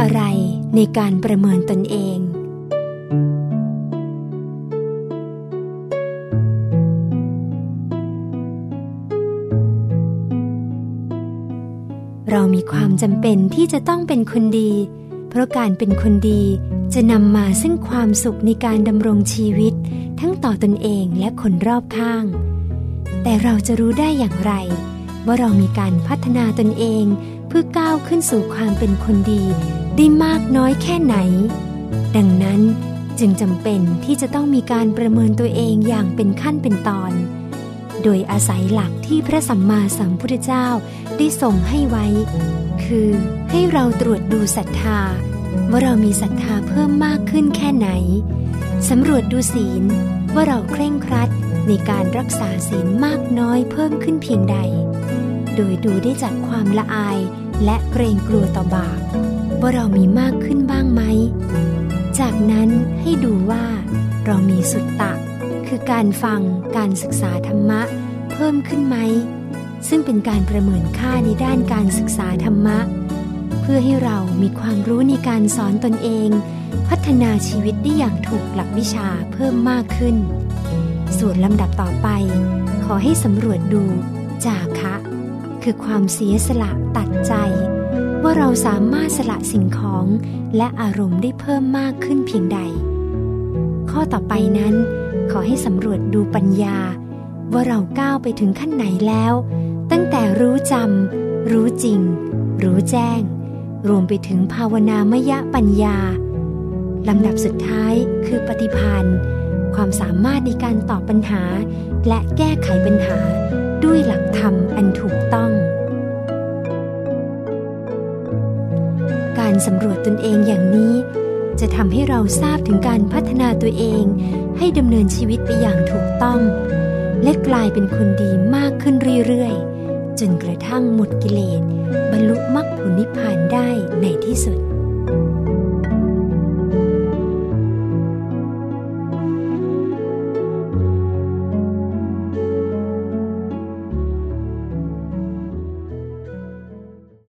อะไรในการประเมินตนเอง เรามีความจำเป็นที่จะต้องเป็นคนดี เพราะการเป็นคนดีจะนำมาซึ่งความสุขในการดำรงชีวิต ทั้งต่อตนเองและคนรอบข้าง แต่เราจะรู้ได้อย่างไร ว่าเรามีการพัฒนาตนเอง พื่อก้าวขึ้นสู่ความเป็นคนดีได้มากน้อยแค่ไหน ดังนั้นจึงจำเป็นที่จะต้องมีการประเมินตัวเองอย่างเป็นขั้นเป็นตอน โดยอาศัยหลักที่พระสัมมาสัมพุทธเจ้าได้ส่งให้ไว้ คือให้เราตรวจดูศรัทธา ว่าเรามีศรัทธาเพิ่มมากขึ้นแค่ไหนสำรวจดูศีลว่าเราเคร่งครัดในการรักษาศีลมากน้อยเพิ่มขึ้นเพียงใด โดยดูได้จากความละอาย และเกรงกลัวต่อบาปว่าเรามีมากขึ้นบ้างไหม จากนั้นให้ดูว่าเรามีสุตตะ คือการฟังการศึกษาธรรมะ เพิ่มขึ้นไหม ซึ่งเป็นการประเมินค่าในด้านการศึกษาธรรมะ เพื่อให้เรามีความรู้ในการสอนตนเอง พัฒนาชีวิตได้อย่างถูกหลักวิชาเพิ่มมากขึ้น ส่วนลำดับต่อไป ขอให้สำรวจดูจาคะ คือความเสียสละตัดใจ ว่าเราสามารถสละสิ่งของและอารมณ์ได้เพิ่มมากขึ้นเพียงใด ข้อต่อไปนั้น ขอให้สำรวจดูปัญญา ว่าเราก้าวไปถึงขั้นไหนแล้ว ตั้งแต่รู้จำรู้จริง รู้แจ้ง รวมไปถึงภาวนามยะปัญญาลำดับสุดท้ายคือปฏิพานธ์ความสามารถในการตอบปัญหา และแก้ไขปัญหา อันถูกต้อง การสำรวจตนเองอย่างนี้ จะทำให้เราทราบถึงการพัฒนาตัวเอง ให้ดำเนินชีวิตไปอย่างถูกต้อง และกลายเป็นคนดีมากขึ้นเรื่อยๆ จนกระทั่งหมดกิเลส บรรลุมรรคผลนิพพานได้ในที่สุด